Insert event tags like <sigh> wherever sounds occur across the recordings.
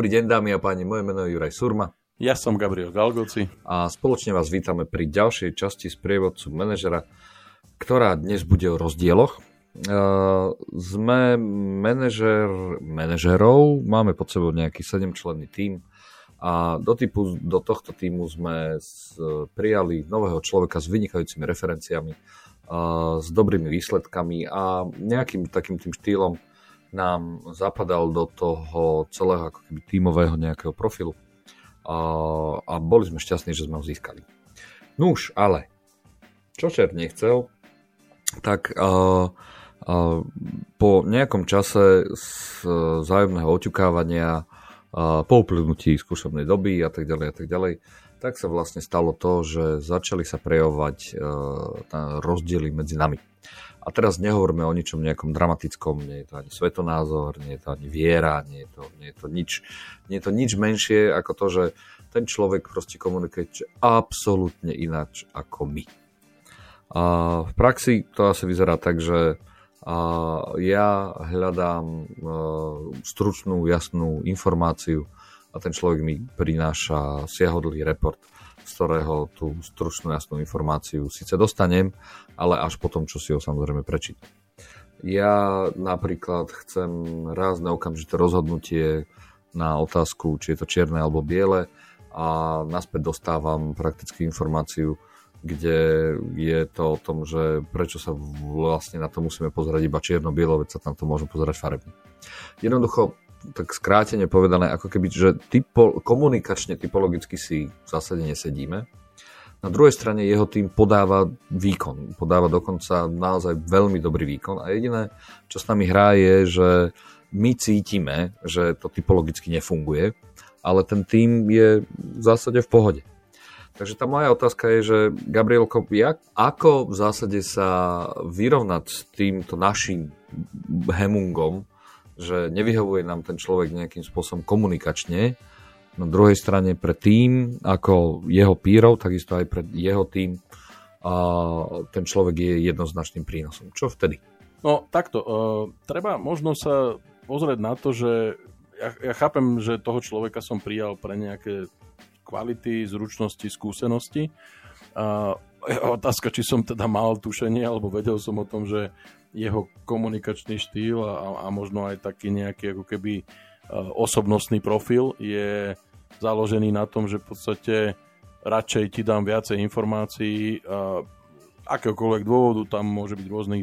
Dobrý deň, dámy a páni, moje meno je Juraj Surma. Ja som Gabriel Galgoci. A spoločne vás vítame pri ďalšej časti z prievodcu manažera, ktorá dnes bude o rozdieloch. Uh, sme manažer, manažerov, máme pod sebou nejaký 7-členný tím a do, typu, do tohto týmu sme z, prijali nového človeka s vynikajúcimi referenciami, uh, s dobrými výsledkami a nejakým takým tým štýlom, nám zapadal do toho celého ako keby tímového nejakého profilu a, a boli sme šťastní, že sme ho získali. Nuž, ale čo čert nechcel, tak uh, uh, po nejakom čase zájomného oťukávania, uh, po uplynutí skúšobnej doby a tak ďalej a tak ďalej, tak sa vlastne stalo to, že začali sa prejavovať uh, rozdiely medzi nami. A teraz nehovoríme o ničom nejakom dramatickom, nie je to ani svetonázor, nie je to ani viera, nie je to, nie je to, nič, nie je to nič menšie ako to, že ten človek proste komunikuje absolútne ináč ako my. A v praxi to asi vyzerá tak, že a ja hľadám stručnú, jasnú informáciu a ten človek mi prináša siahodlý report z ktorého tú stručnú jasnú informáciu síce dostanem, ale až potom, čo si ho samozrejme prečítam. Ja napríklad chcem raz na okamžité rozhodnutie na otázku, či je to čierne alebo biele a naspäť dostávam prakticky informáciu, kde je to o tom, že prečo sa vlastne na to musíme pozerať iba čierno-bielo, veď sa tam to môžeme pozerať farebne. Jednoducho tak skrátene povedané, ako keby, že typo, komunikačne, typologicky si v zásade nesedíme. Na druhej strane jeho tým podáva výkon. Podáva dokonca naozaj veľmi dobrý výkon a jediné, čo s nami hrá je, že my cítime, že to typologicky nefunguje, ale ten tým je v zásade v pohode. Takže tá moja otázka je, že Gabrielko, jak, ako v zásade sa vyrovnať s týmto našim hemungom, že nevyhovuje nám ten človek nejakým spôsobom komunikačne. Na druhej strane pre tým, ako jeho pírov, takisto aj pre jeho tým, a ten človek je jednoznačným prínosom. Čo vtedy? No takto, uh, treba možno sa pozrieť na to, že ja, ja chápem, že toho človeka som prijal pre nejaké kvality, zručnosti, skúsenosti. A otázka, či som teda mal tušenie, alebo vedel som o tom, že jeho komunikačný štýl a, a možno aj taký nejaký ako keby e, osobnostný profil je založený na tom, že v podstate radšej ti dám viacej informácií a akéhokoľvek dôvodu, tam môže byť rôzne,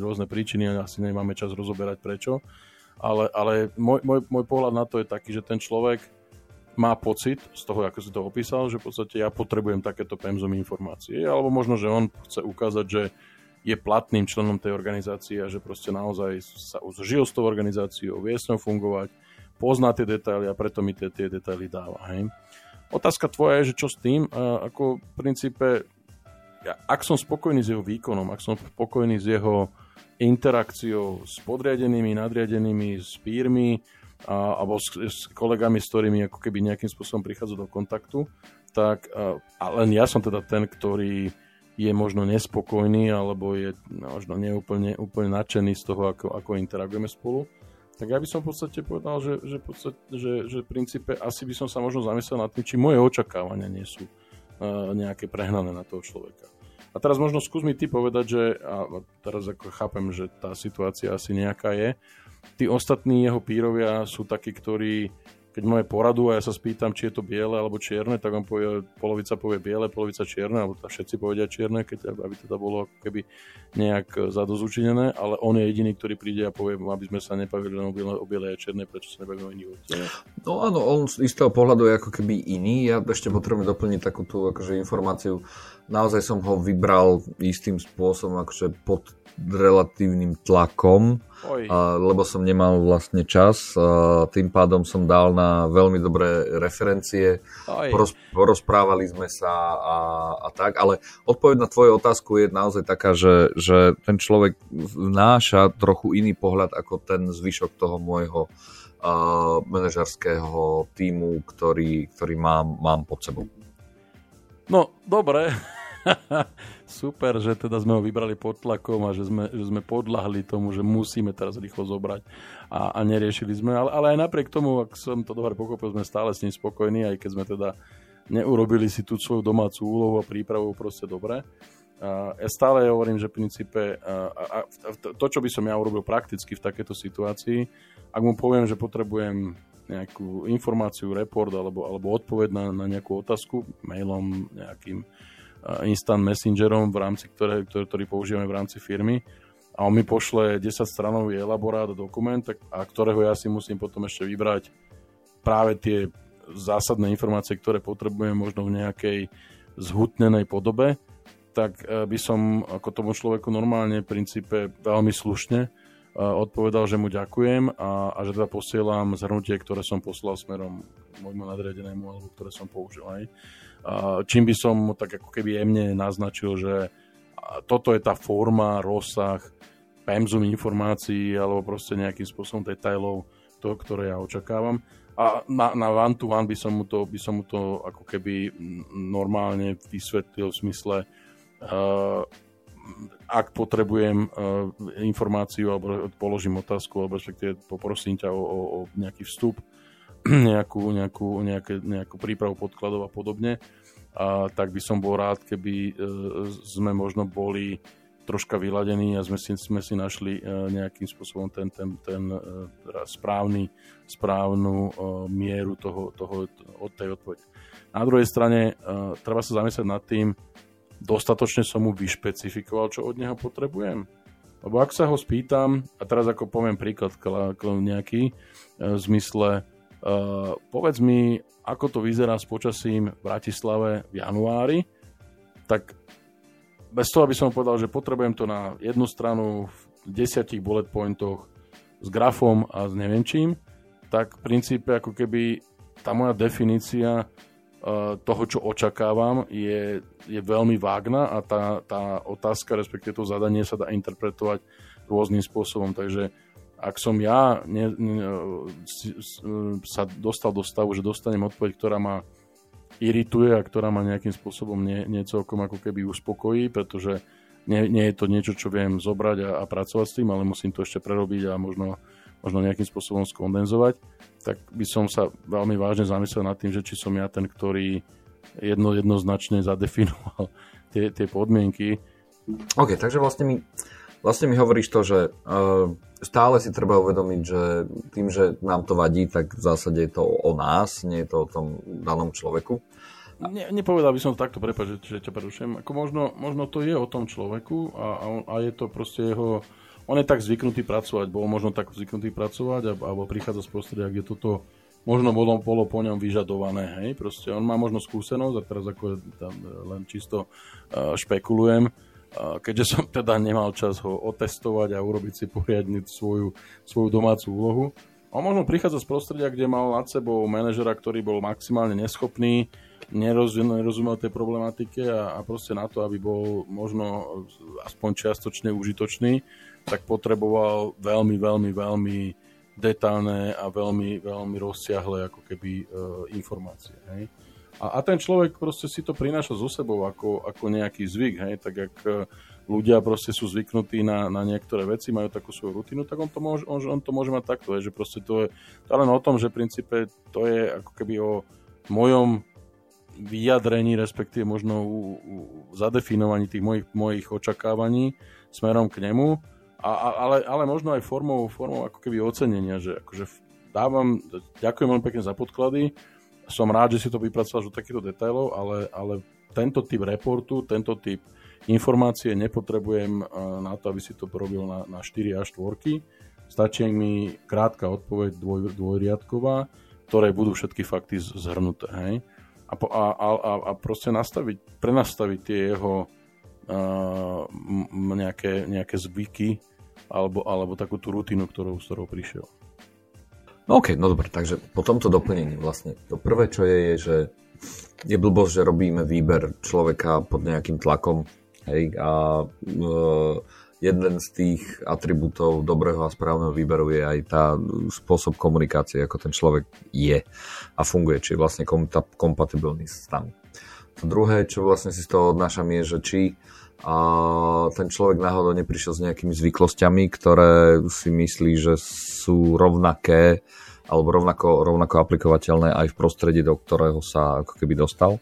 rôzne príčiny asi nemáme čas rozoberať prečo. Ale, ale môj, môj, môj pohľad na to je taký, že ten človek má pocit z toho, ako si to opísal, že v podstate ja potrebujem takéto pemzum informácie. Alebo možno, že on chce ukázať, že je platným členom tej organizácie a že proste naozaj sa žil s tou organizáciou, vie s ňou fungovať, pozná tie detaily a preto mi tie, tie detaily dáva. Hej. Otázka tvoja je, že čo s tým? Ako v princípe, ja, ak som spokojný s jeho výkonom, ak som spokojný s jeho interakciou s podriadenými, nadriadenými, s pírmi, a, alebo s, s kolegami, s ktorými ako keby nejakým spôsobom prichádza do kontaktu, tak a, len ja som teda ten, ktorý je možno nespokojný alebo je možno neúplne úplne nadšený z toho, ako, ako interagujeme spolu, tak ja by som v podstate povedal, že, že, podstate, že, že v princípe asi by som sa možno zamyslel nad tým, či moje očakávania nie sú uh, nejaké prehnané na toho človeka. A teraz možno skús mi ty povedať, že a teraz ako chápem, že tá situácia asi nejaká je, tí ostatní jeho pírovia sú takí, ktorí keď máme poradu a ja sa spýtam, či je to biele alebo čierne, tak on povie, polovica povie biele, polovica čierne, alebo teda všetci povedia čierne, keď, aby teda bolo keby nejak zadozučinené, ale on je jediný, ktorý príde a povie, aby sme sa nepavili len o biele, a čierne, prečo sa nebavíme o iných No áno, on z istého pohľadu je ako keby iný. Ja ešte potrebujem doplniť takú tú akože informáciu. Naozaj som ho vybral istým spôsobom, akože pod relatívnym tlakom, a, lebo som nemal vlastne čas. Tým pádom som dal na veľmi dobré referencie, Poroz, porozprávali sme sa a, a tak, ale odpoveď na tvoju otázku je naozaj taká, že, že ten človek vnáša trochu iný pohľad ako ten zvyšok toho môjho uh, manažerského týmu, ktorý, ktorý mám, mám pod sebou. No, dobre, <laughs> Super, že teda sme ho vybrali pod tlakom a že sme, že sme podľahli tomu, že musíme teraz rýchlo zobrať a, a neriešili sme. Ale, ale aj napriek tomu, ak som to dobre pochopil, sme stále s ním spokojní, aj keď sme teda neurobili si tú svoju domácu úlohu a prípravu proste dobre. Ja stále hovorím, že v princípe a, a, to, čo by som ja urobil prakticky v takejto situácii, ak mu poviem, že potrebujem nejakú informáciu, report alebo, alebo odpoveď na, na nejakú otázku mailom, nejakým instant messengerom, v rámci ktoré, ktoré, ktorý používame v rámci firmy. A on mi pošle 10 stranový elaborát, dokument, a ktorého ja si musím potom ešte vybrať práve tie zásadné informácie, ktoré potrebujem možno v nejakej zhutnenej podobe, tak e, by som ako tomu človeku normálne v princípe veľmi slušne odpovedal, že mu ďakujem a, a že teda posielam zhrnutie, ktoré som poslal smerom môjmu nadriadenému alebo ktoré som použil. Aj. Čím by som tak ako keby jemne naznačil, že toto je tá forma, rozsah, pemzum informácií alebo proste nejakým spôsobom detailov toho, ktoré ja očakávam. A na, na one to one by som mu to, by som mu to ako keby normálne vysvetlil v smysle uh, ak potrebujem uh, informáciu alebo položím otázku, alebo respektíve poprosím ťa o, o, o nejaký vstup, <clears throat> nejakú, nejakú, nejaké, nejakú prípravu podkladov a podobne, a tak by som bol rád, keby uh, sme možno boli troška vyladení a sme si, sme si našli uh, nejakým spôsobom ten, ten, ten uh, správny, správnu uh, mieru toho, toho, od tej odpovede. Na druhej strane uh, treba sa zamyslieť nad tým, dostatočne som mu vyšpecifikoval, čo od neho potrebujem. Lebo ak sa ho spýtam, a teraz ako poviem príklad nejaký, e, v zmysle, uh, povedz mi, ako to vyzerá s počasím v Bratislave v januári, tak bez toho, aby som povedal, že potrebujem to na jednu stranu v desiatich bullet pointoch s grafom a s neviem čím, tak v princípe ako keby tá moja definícia toho, čo očakávam, je, je veľmi vágna a tá, tá otázka, respektíve to zadanie sa dá interpretovať rôznym spôsobom. Takže ak som ja ne, ne, sa dostal do stavu, že dostanem odpoveď, ktorá ma irituje a ktorá ma nejakým spôsobom nie, nie ako keby uspokojí, pretože nie, nie je to niečo, čo viem zobrať a, a pracovať s tým, ale musím to ešte prerobiť a možno možno nejakým spôsobom skondenzovať, tak by som sa veľmi vážne zamyslel nad tým, že či som ja ten, ktorý jedno, jednoznačne zadefinoval tie, tie podmienky. OK, takže vlastne mi, vlastne mi hovoríš to, že uh, stále si treba uvedomiť, že tým, že nám to vadí, tak v zásade je to o nás, nie je to o tom danom človeku. Ne, nepovedal by som to takto, prepáč, že, že ťa prerušujem. Ako možno, možno to je o tom človeku a, a, a je to proste jeho on je tak zvyknutý pracovať, bol možno tak zvyknutý pracovať, alebo prichádza z prostredia, kde toto možno bolo, bolo po ňom vyžadované. Hej? Proste on má možno skúsenosť a teraz ako tam len čisto uh, špekulujem, uh, keďže som teda nemal čas ho otestovať a urobiť si poriadne svoju, svoju domácu úlohu. On možno prichádza z prostredia, kde mal nad sebou manažera, ktorý bol maximálne neschopný, nerozumel tej problematike a, a proste na to, aby bol možno aspoň čiastočne užitočný, tak potreboval veľmi, veľmi, veľmi detálne a veľmi, veľmi rozsiahle ako keby e, informácie. Hej. A, a ten človek proste si to prináša so sebou ako, ako nejaký zvyk, hej, tak ak e, ľudia proste sú zvyknutí na, na niektoré veci, majú takú svoju rutinu, tak on to môže, on, on to môže mať takto, hej, že proste to je, to len o tom, že v princípe to je ako keby o mojom vyjadrení, respektíve možno u, u zadefinovaní tých mojich, mojich očakávaní smerom k nemu a, ale, ale možno aj formou, formou ako keby ocenenia, že akože dávam, ďakujem veľmi pekne za podklady, som rád, že si to vypracoval do takýchto detailov, ale, ale tento typ reportu, tento typ informácie nepotrebujem na to, aby si to porobil na, na 4 až 4. Stačí mi krátka odpoveď dvoj, dvojriadková, ktoré budú všetky fakty zhrnuté. Hej? A, a, a, a proste nastaviť, prenastaviť tie jeho uh, nejaké, nejaké zvyky, alebo, alebo takú tú rutinu, ktorou, s ktorou prišiel. No OK, no dobre, takže po tomto doplnení vlastne to prvé, čo je, je, že je blbosť, že robíme výber človeka pod nejakým tlakom hej, a uh, jeden z tých atribútov dobrého a správneho výberu je aj tá spôsob komunikácie, ako ten človek je a funguje, či je vlastne kompatibilný s nami. To druhé, čo vlastne si z toho odnášam, je, že či a ten človek náhodou neprišiel s nejakými zvyklosťami, ktoré si myslí, že sú rovnaké alebo rovnako, rovnako aplikovateľné aj v prostredí, do ktorého sa ako keby dostal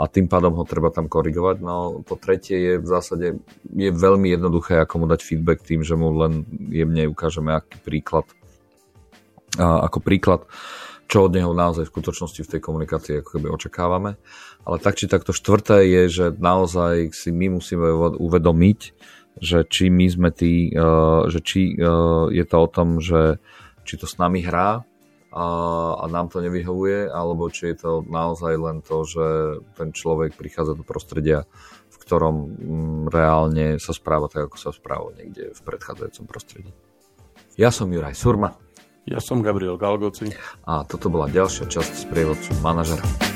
a tým pádom ho treba tam korigovať. No po tretie je v zásade je veľmi jednoduché, ako mu dať feedback tým, že mu len jemne ukážeme aký príklad a ako príklad čo od neho naozaj v skutočnosti v tej komunikácii ako keby očakávame. Ale tak či takto štvrté je, že naozaj si my musíme uvedomiť, že či my sme tí, že či je to o tom, že či to s nami hrá a, a nám to nevyhovuje, alebo či je to naozaj len to, že ten človek prichádza do prostredia, v ktorom mm, reálne sa správa tak, ako sa správal niekde v predchádzajúcom prostredí. Ja som Juraj Surma. Ja som Gabriel Galgoci. A toto bola ďalšia časť z prievodcu manažera.